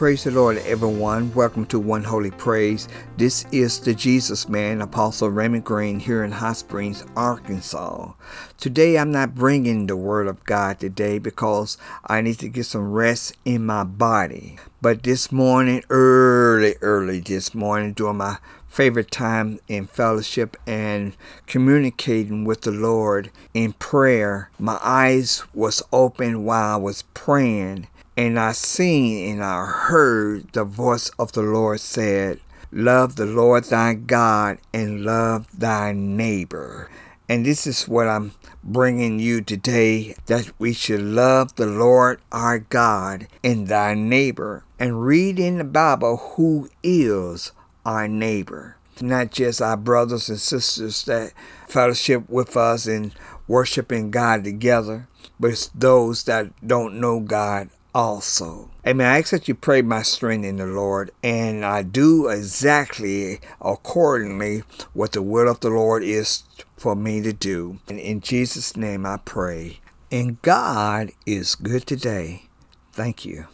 Praise the Lord, everyone. Welcome to One Holy Praise. This is the Jesus Man, Apostle Raymond Green, here in Hot Springs, Arkansas. Today, I'm not bringing the Word of God today because I need to get some rest in my body. But this morning, early, early this morning, during my favorite time in fellowship and communicating with the Lord in prayer, my eyes was open while I was praying and I seen and I heard the voice of the Lord said, Love the Lord thy God and love thy neighbor. And this is what I'm bringing you today that we should love the Lord our God and thy neighbor. And read in the Bible who is our neighbor. Not just our brothers and sisters that fellowship with us and worshiping God together, but it's those that don't know God also. Amen. I ask that you pray my strength in the Lord, and I do exactly accordingly what the will of the Lord is for me to do. And in Jesus' name I pray. And God is good today. Thank you.